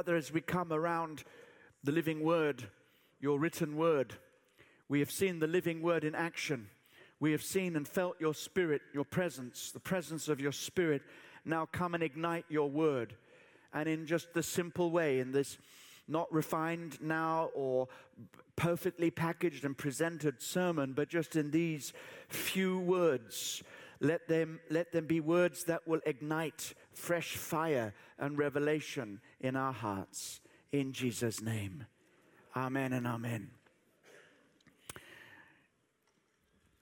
Father, as we come around the living word, your written word, we have seen the living word in action. We have seen and felt your spirit, your presence, the presence of your spirit. Now come and ignite your word. And in just the simple way, in this not refined now or perfectly packaged and presented sermon, but just in these few words, let them, let them be words that will ignite fresh fire and revelation in our hearts. In Jesus' name. Amen and amen.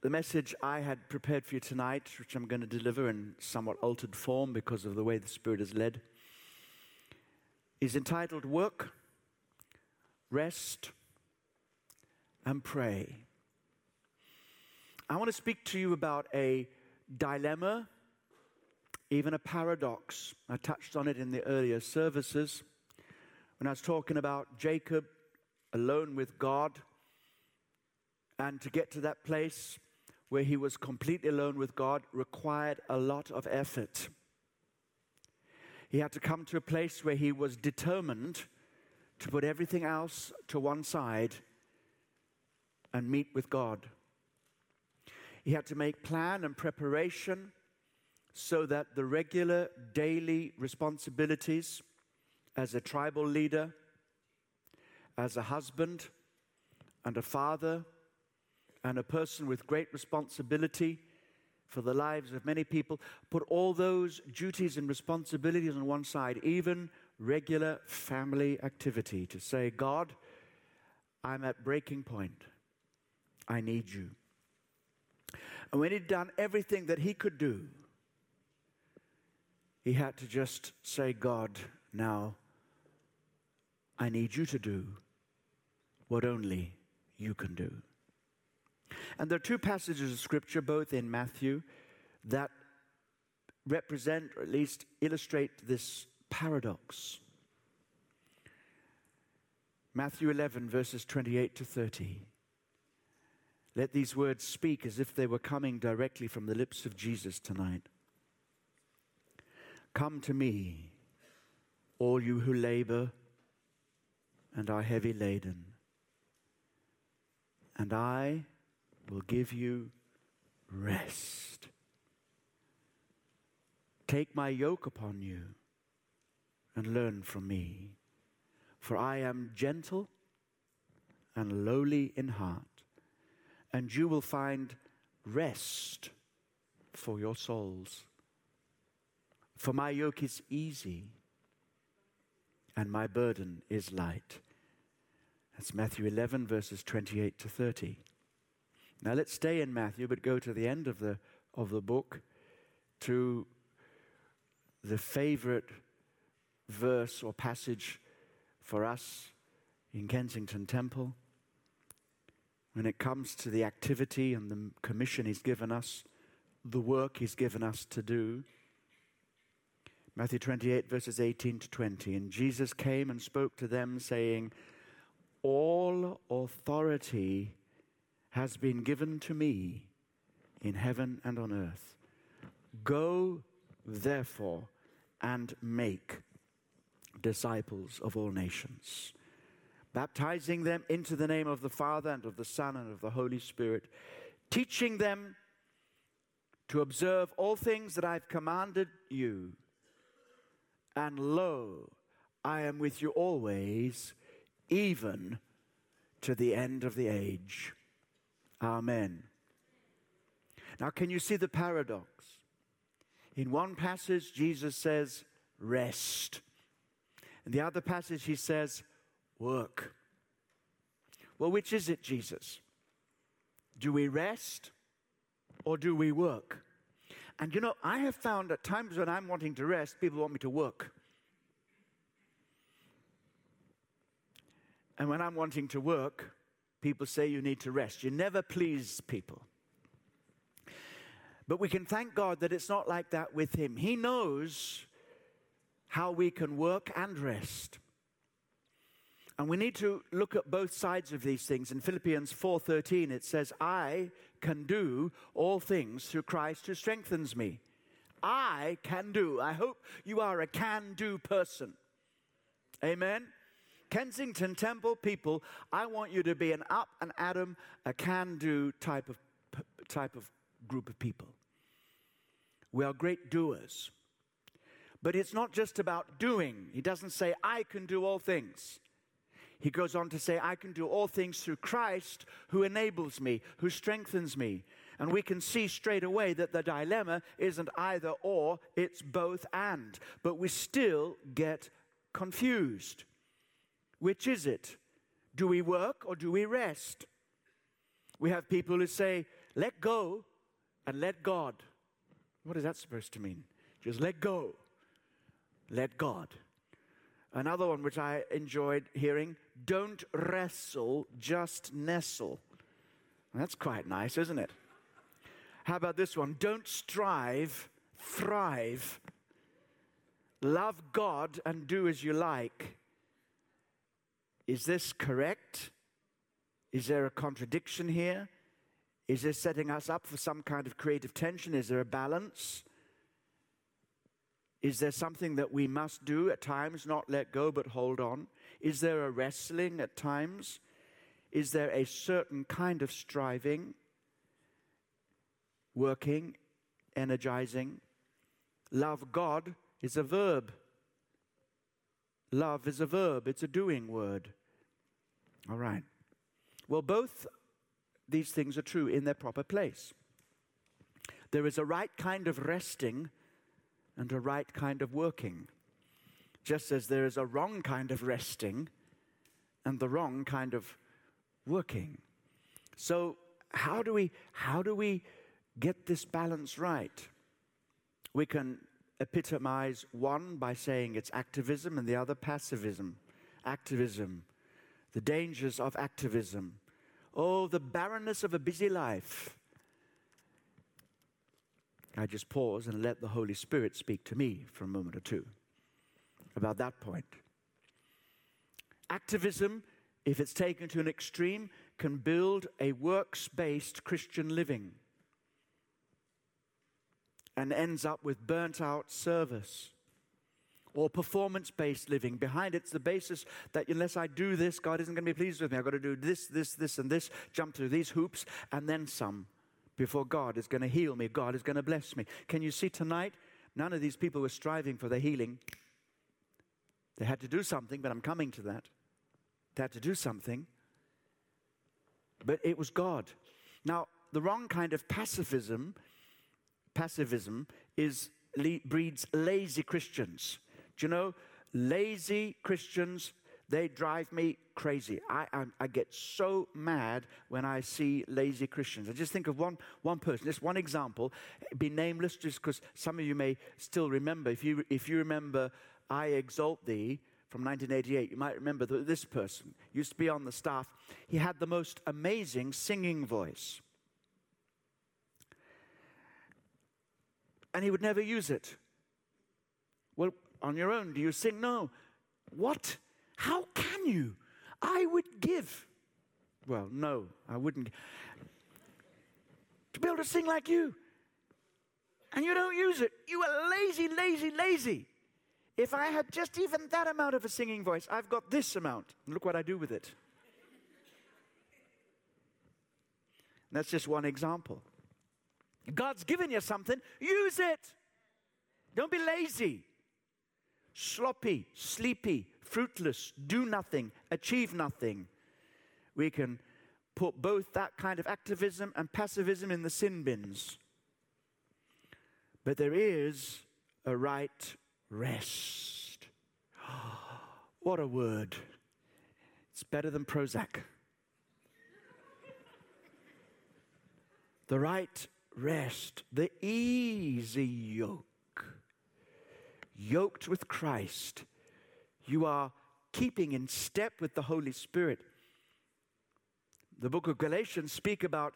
The message I had prepared for you tonight, which I'm going to deliver in somewhat altered form because of the way the Spirit has led, is entitled Work, Rest, and Pray. I want to speak to you about a dilemma, even a paradox. I touched on it in the earlier services when I was talking about Jacob alone with God. And to get to that place where he was completely alone with God required a lot of effort. He had to come to a place where he was determined to put everything else to one side and meet with God. He had to make plan and preparation so that the regular daily responsibilities as a tribal leader, as a husband and a father, and a person with great responsibility for the lives of many people, put all those duties and responsibilities on one side, even regular family activity, to say, God, I'm at breaking point. I need you. And when he'd done everything that he could do, he had to just say, God, now I need you to do what only you can do. And there are two passages of scripture, both in Matthew, that represent or at least illustrate this paradox. Matthew 11, verses 28 to 30. Let these words speak as if they were coming directly from the lips of Jesus tonight. Come to me, all you who labor and are heavy laden, and I will give you rest. Take my yoke upon you and learn from me, for I am gentle and lowly in heart, and you will find rest for your souls. For my yoke is easy and my burden is light. That's Matthew 11, verses 28 to 30. Now let's stay in Matthew, but go to the end of the, of the book to the favorite verse or passage for us in Kensington Temple. When it comes to the activity and the commission He's given us, the work He's given us to do. Matthew 28, verses 18 to 20. And Jesus came and spoke to them, saying, All authority has been given to me in heaven and on earth. Go, therefore, and make disciples of all nations, baptizing them into the name of the Father and of the Son and of the Holy Spirit, teaching them to observe all things that I've commanded you. And lo, I am with you always, even to the end of the age. Amen. Now, can you see the paradox? In one passage, Jesus says, rest. In the other passage, he says, work. Well, which is it, Jesus? Do we rest or do we work? And you know, I have found at times when I'm wanting to rest, people want me to work. And when I'm wanting to work, people say you need to rest. You never please people. But we can thank God that it's not like that with Him. He knows how we can work and rest. And we need to look at both sides of these things. In Philippians 4:13 it says, "I can do all things through Christ who strengthens me." I can do. I hope you are a can do person. Amen? Kensington Temple people, I want you to be an up and Adam, a can do type of, type of group of people. We are great doers. But it's not just about doing. He doesn't say, I can do all things. He goes on to say, I can do all things through Christ who enables me, who strengthens me. And we can see straight away that the dilemma isn't either or, it's both and. But we still get confused. Which is it? Do we work or do we rest? We have people who say, let go and let God. What is that supposed to mean? Just let go, let God. Another one which I enjoyed hearing don't wrestle, just nestle. That's quite nice, isn't it? How about this one? Don't strive, thrive. Love God and do as you like. Is this correct? Is there a contradiction here? Is this setting us up for some kind of creative tension? Is there a balance? Is there something that we must do at times, not let go but hold on? Is there a wrestling at times? Is there a certain kind of striving, working, energizing? Love God is a verb. Love is a verb, it's a doing word. All right. Well, both these things are true in their proper place. There is a right kind of resting and a right kind of working, just as there is a wrong kind of resting and the wrong kind of working. So, how do we, how do we get this balance right? We can epitomize one by saying it's activism and the other passivism. Activism, the dangers of activism. Oh, the barrenness of a busy life. I just pause and let the Holy Spirit speak to me for a moment or two about that point. Activism, if it's taken to an extreme, can build a works based Christian living and ends up with burnt out service or performance based living. Behind it's the basis that unless I do this, God isn't going to be pleased with me. I've got to do this, this, this, and this, jump through these hoops, and then some before God is going to heal me. God is going to bless me. Can you see tonight? None of these people were striving for their healing. They had to do something, but I'm coming to that. They had to do something, but it was God. Now, the wrong kind of pacifism, pacifism is breeds lazy Christians. Do you know, lazy Christians they drive me crazy. I, I, I, get so mad when I see lazy Christians. I just think of one, one person, just one example, be nameless just because some of you may still remember. If you, if you remember, I Exalt Thee from 1988, you might remember that this person used to be on the staff. He had the most amazing singing voice. And he would never use it. Well, on your own, do you sing? No. What? How can you? I would give. Well, no, I wouldn't. To be able to sing like you. And you don't use it. You are lazy, lazy, lazy. If I had just even that amount of a singing voice, I've got this amount. Look what I do with it. that's just one example. God's given you something, use it. Don't be lazy, sloppy, sleepy, fruitless, do nothing, achieve nothing. We can put both that kind of activism and passivism in the sin bins. But there is a right rest. what a word. It's better than Prozac. the right rest, the easy yoke, yoked with Christ you are keeping in step with the Holy Spirit. The book of Galatians speak about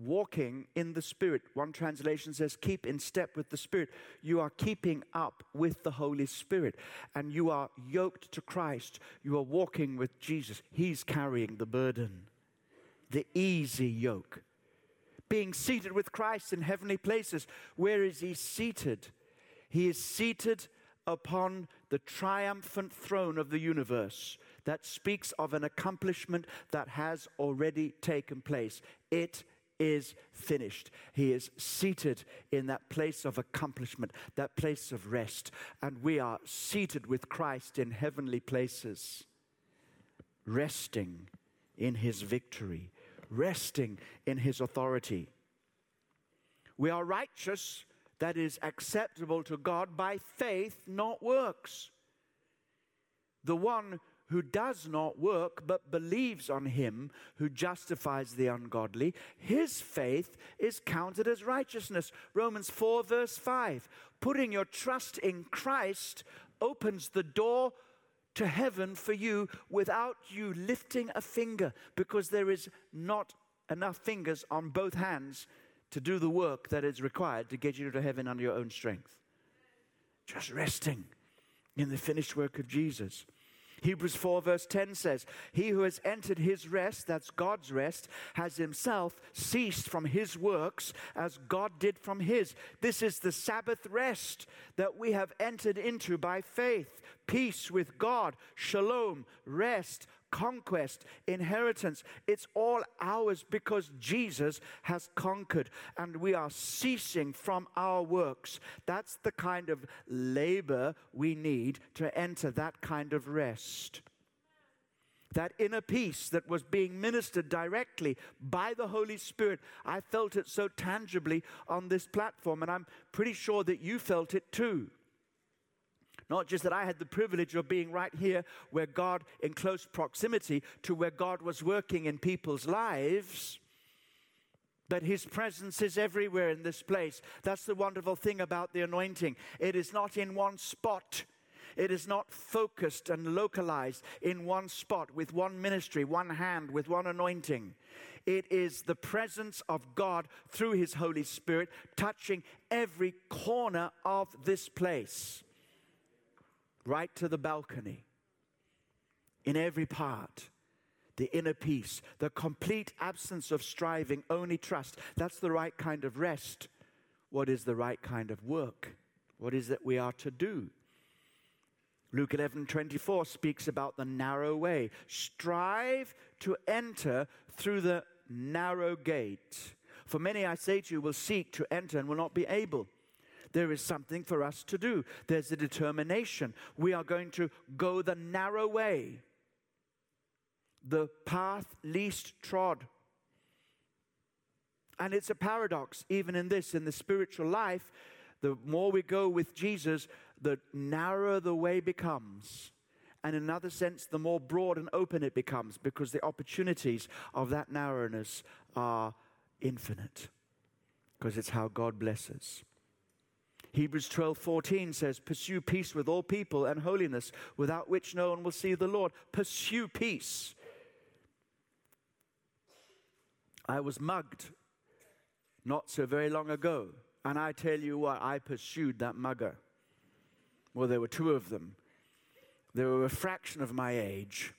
walking in the Spirit. One translation says, keep in step with the Spirit. You are keeping up with the Holy Spirit and you are yoked to Christ. You are walking with Jesus. He's carrying the burden, the easy yoke. Being seated with Christ in heavenly places. Where is He seated? He is seated upon the triumphant throne of the universe that speaks of an accomplishment that has already taken place. It is finished. He is seated in that place of accomplishment, that place of rest. And we are seated with Christ in heavenly places, resting in his victory, resting in his authority. We are righteous, that is acceptable to God by faith, not works. The one who does not work but believes on him who justifies the ungodly, his faith is counted as righteousness. Romans 4, verse 5. Putting your trust in Christ opens the door to heaven for you without you lifting a finger because there is not enough fingers on both hands to do the work that is required to get you to heaven under your own strength. Just resting in the finished work of Jesus. Hebrews 4, verse 10 says, He who has entered his rest, that's God's rest, has himself ceased from his works as God did from his. This is the Sabbath rest that we have entered into by faith. Peace with God, shalom, rest, conquest, inheritance. It's all ours because Jesus has conquered and we are ceasing from our works. That's the kind of labor we need to enter that kind of rest. That inner peace that was being ministered directly by the Holy Spirit. I felt it so tangibly on this platform, and I'm pretty sure that you felt it too. Not just that I had the privilege of being right here where God, in close proximity to where God was working in people's lives, but His presence is everywhere in this place. That's the wonderful thing about the anointing. It is not in one spot. It is not focused and localized in one spot with one ministry, one hand, with one anointing. It is the presence of God through His Holy Spirit touching every corner of this place right to the balcony, in every part, the inner peace, the complete absence of striving, only trust. That's the right kind of rest. What is the right kind of work? What is it we are to do? Luke 11 24 speaks about the narrow way. Strive to enter through the narrow gate. For many, I say to you, will seek to enter and will not be able there is something for us to do. There's a determination. We are going to go the narrow way, the path least trod. And it's a paradox, even in this, in the spiritual life. The more we go with Jesus, the narrower the way becomes. And in another sense, the more broad and open it becomes because the opportunities of that narrowness are infinite. Because it's how God blesses. Hebrews 12:14 says, "Pursue peace with all people and holiness, without which no one will see the Lord." Pursue peace. I was mugged not so very long ago, and I tell you what, I pursued that mugger. Well, there were two of them. They were a fraction of my age.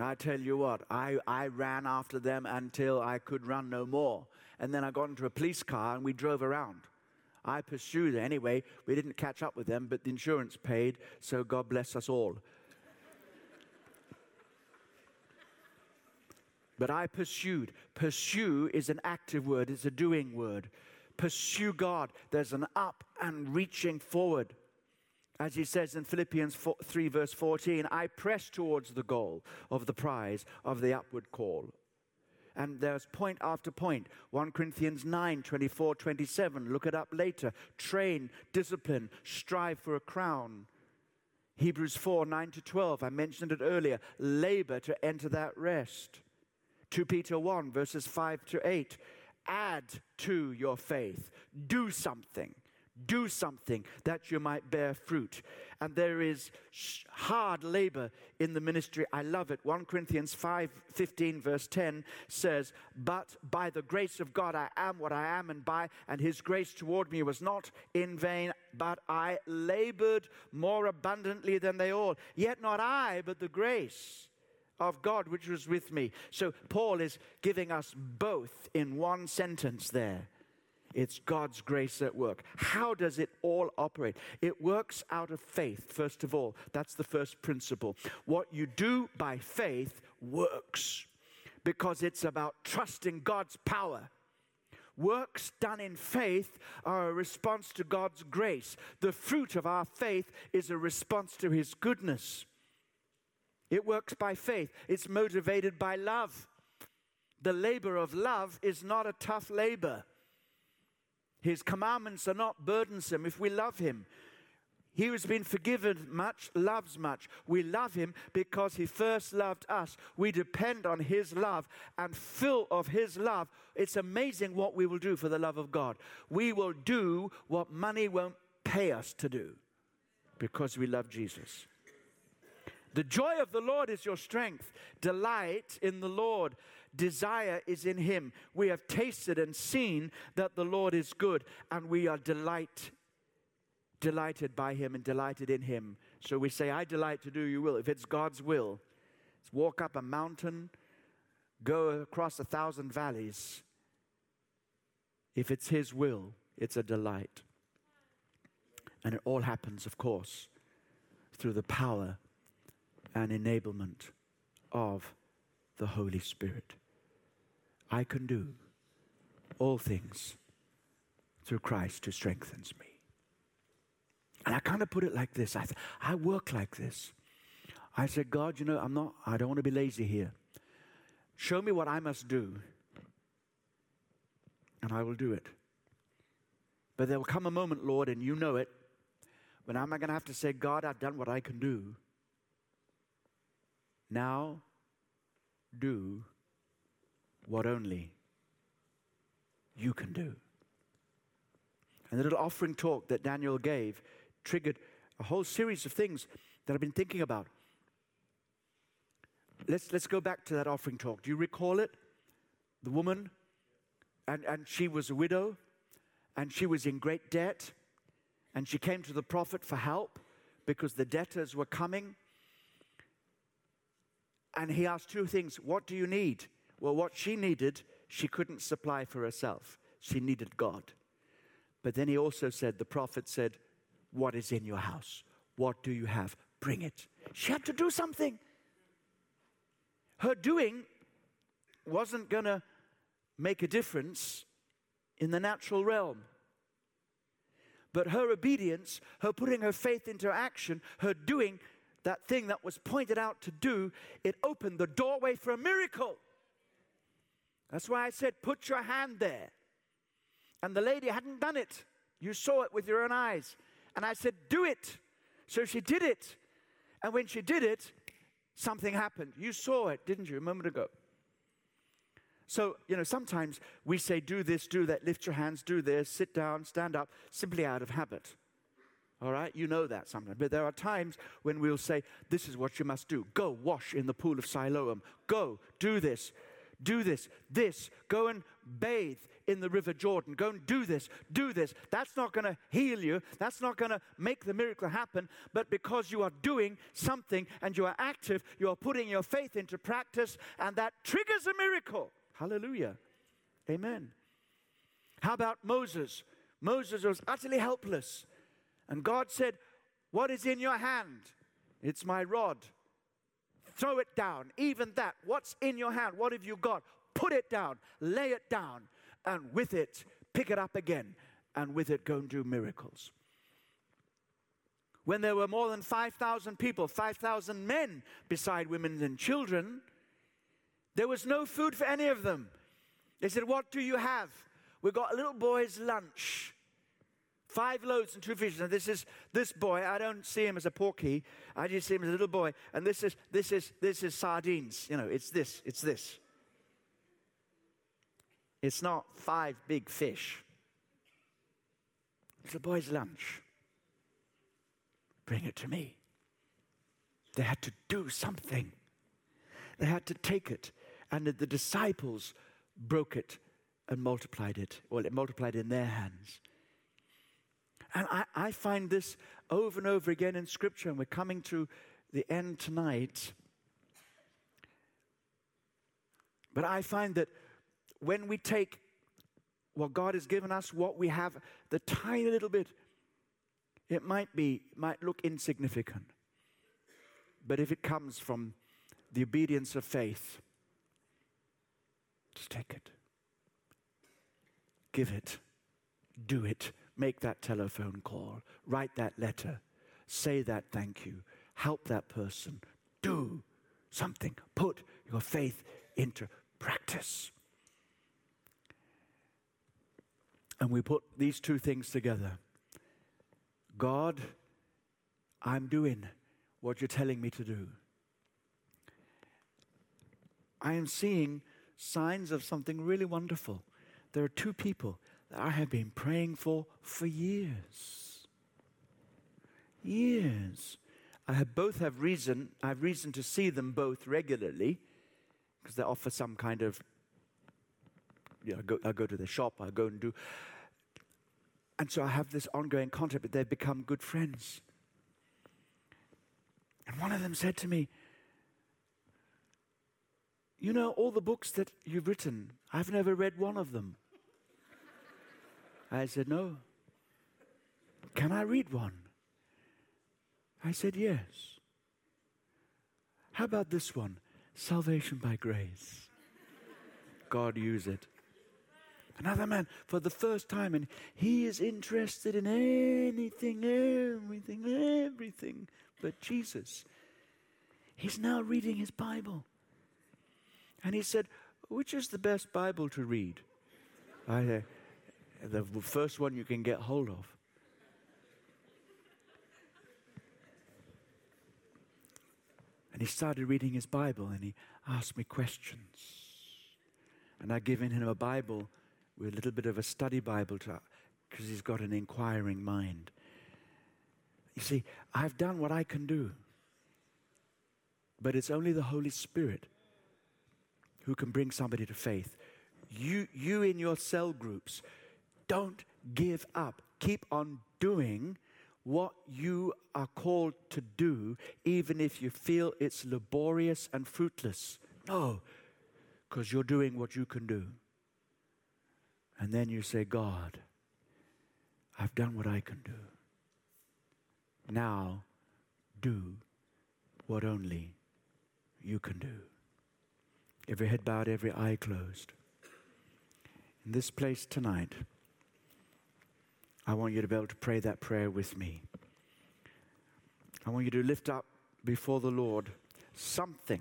I tell you what, I, I ran after them until I could run no more. And then I got into a police car and we drove around. I pursued anyway. We didn't catch up with them, but the insurance paid, so God bless us all. but I pursued. Pursue is an active word, it's a doing word. Pursue God. There's an up and reaching forward. As he says in Philippians 4, 3, verse 14, I press towards the goal of the prize of the upward call and there's point after point. 1 Corinthians 9, 24, 27. Look it up later. Train, discipline, strive for a crown. Hebrews 4, 9 to 12. I mentioned it earlier. Labor to enter that rest. 2 Peter 1, verses 5 to 8. Add to your faith. Do something do something that you might bear fruit. And there is hard labor in the ministry. I love it. 1 Corinthians 5 15, verse 10 says, But by the grace of God I am what I am, and by and his grace toward me was not in vain, but I labored more abundantly than they all. Yet not I, but the grace of God which was with me. So Paul is giving us both in one sentence there It's God's grace at work. How does it all operate? It works out of faith, first of all. That's the first principle. What you do by faith works because it's about trusting God's power. Works done in faith are a response to God's grace. The fruit of our faith is a response to His goodness. It works by faith, it's motivated by love. The labor of love is not a tough labor. His commandments are not burdensome if we love Him. He who's been forgiven much loves much. We love him because he first loved us. We depend on his love and full of his love. It's amazing what we will do for the love of God. We will do what money won't pay us to do because we love Jesus. The joy of the Lord is your strength. Delight in the Lord. Desire is in him. We have tasted and seen that the Lord is good, and we are delight delighted by him and delighted in him. So we say, I delight to do your will. If it's God's will, walk up a mountain, go across a thousand valleys. If it's his will, it's a delight. And it all happens, of course, through the power and enablement of the Holy Spirit. I can do all things through Christ who strengthens me. And I kind of put it like this I, I work like this. I said, God, you know, I'm not, I don't want to be lazy here. Show me what I must do, and I will do it. But there will come a moment, Lord, and you know it, when I'm going to have to say, God, I've done what I can do. Now, do what only you can do. And the little offering talk that Daniel gave triggered a whole series of things that I've been thinking about. Let's, let's go back to that offering talk. Do you recall it? The woman, and, and she was a widow, and she was in great debt, and she came to the prophet for help because the debtors were coming. And he asked two things What do you need? Well, what she needed, she couldn't supply for herself. She needed God. But then he also said, the prophet said, what is in your house? What do you have? Bring it. She had to do something. Her doing wasn't going to make a difference in the natural realm. But her obedience, her putting her faith into action, her doing that thing that was pointed out to do, it opened the doorway for a miracle. That's why I said, put your hand there. And the lady hadn't done it. You saw it with your own eyes. And I said, Do it. So she did it. And when she did it, something happened. You saw it, didn't you, a moment ago? So, you know, sometimes we say, do this, do that, lift your hands, do this, sit down, stand up, simply out of habit. All right? You know that sometimes. But there are times when we'll say, this is what you must do. Go wash in the pool of Siloam. Go, do this do this, this, go and bathe in the River Jordan, go and do this, do this. That's not going to heal you, that's not going to make the miracle happen, but because you are doing something and you are active, you are putting your faith into practice, and that triggers a miracle. Hallelujah. Amen. How about Moses? Moses was utterly helpless. And God said, What is in your hand? It's my rod throw it down. Even that, what's in your hand? What have you got? Put it down, lay it down, and with it, pick it up again, and with it, go and do miracles. When there were more than 5,000 people, 5,000 men beside women and children, there was no food for any of them. They said, What do you have? We got a little boy's lunch. Five loaves and two fishes. And this is this boy. I don't see him as a porky. I just see him as a little boy. And this is this is this is sardines. You know, it's this. It's this. It's not five big fish. It's a boy's lunch. Bring it to me. They had to do something. They had to take it. And the disciples broke it and multiplied it. Well, it multiplied in their hands. And I, I find this over and over again in Scripture, and we're coming to the end tonight. But I find that when we take what God has given us, what we have, the tiny little bit, it might be, might look insignificant. But if it comes from the obedience of faith, just take it. Give it. Do it. Make that telephone call. Write that letter. Say that thank you. Help that person. Do something. Put your faith into practice. And we put these two things together God, I'm doing what you're telling me to do. I am seeing signs of something really wonderful. There are two people that I have been praying for for years. Years. I have both have reason, I have reason to see them both regularly because they offer some kind of you know, I go, I go to the shop, I go and do. And so I have this ongoing contact, but they've become good friends. And one of them said to me, You know, all the books that you've written, I've never read one of them. I said, No. Can I read one? I said, Yes. How about this one? Salvation by grace. God use it. Another man for the first time, and he is interested in anything, everything, everything but Jesus. He's now reading his Bible. And he said, Which is the best Bible to read? I said, The first one you can get hold of. And he started reading his Bible and he asked me questions. And I'd given him a Bible with a little bit of a study Bible to because he's got an inquiring mind. You see, I've done what I can do, but it's only the Holy Spirit who can bring somebody to faith. You, you in your cell groups, don't give up. Keep on doing what you are called to do, even if you feel it's laborious and fruitless. No, because you're doing what you can do. And then you say, God, I've done what I can do. Now do what only you can do. Every head bowed, every eye closed. In this place tonight, I want you to be able to pray that prayer with me. I want you to lift up before the Lord something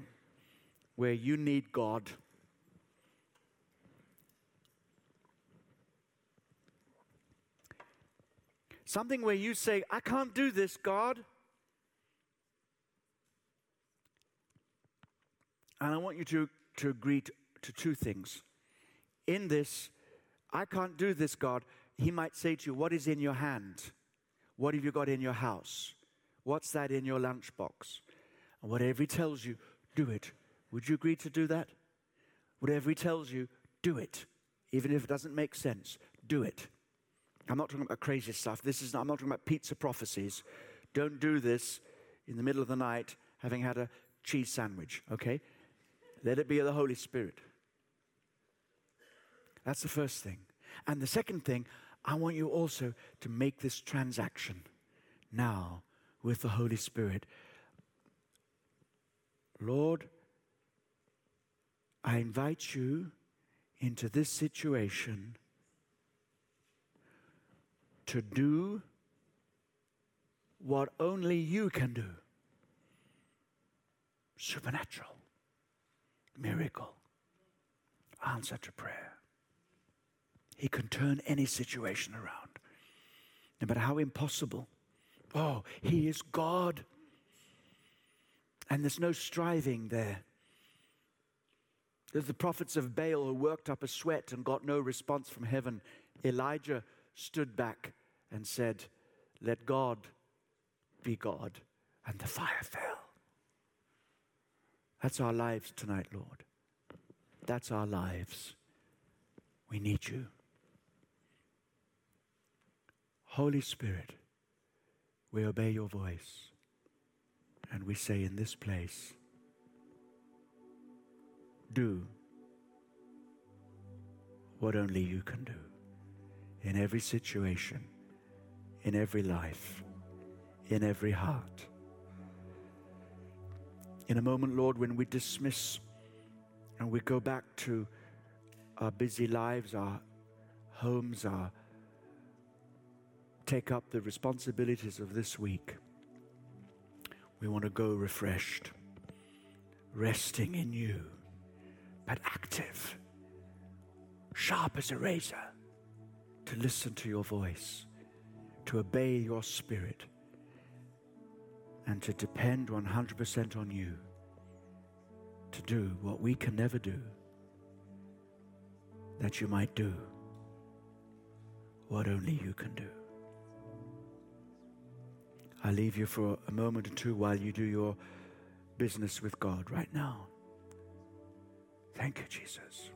where you need God Something where you say, I can't do this, God. And I want you to, to agree to, to two things. In this, I can't do this, God, he might say to you, What is in your hand? What have you got in your house? What's that in your lunchbox? And whatever he tells you, do it. Would you agree to do that? Whatever he tells you, do it. Even if it doesn't make sense, do it. I'm not talking about crazy stuff. This is not, I'm not talking about pizza prophecies. Don't do this in the middle of the night having had a cheese sandwich, okay? Let it be of the Holy Spirit. That's the first thing. And the second thing, I want you also to make this transaction now with the Holy Spirit. Lord, I invite you into this situation to do what only you can do supernatural, miracle, answer to prayer. He can turn any situation around, no matter how impossible. Oh, He is God. And there's no striving there. There's the prophets of Baal who worked up a sweat and got no response from heaven. Elijah stood back and said, Let God be God. And the fire fell. That's our lives tonight, Lord. That's our lives. We need you. Holy Spirit, we obey your voice and we say in this place, do what only you can do. in every situation, in every life, in every heart. In a moment, Lord, when we dismiss and we go back to our busy lives, our homes, our take up the responsibilities of this week. We want to go refreshed, resting in you, but active, sharp as a razor, to listen to your voice, to obey your spirit, and to depend 100% on you to do what we can never do, that you might do what only you can do. I leave you for a moment or two while you do your business with God right now. Thank you, Jesus.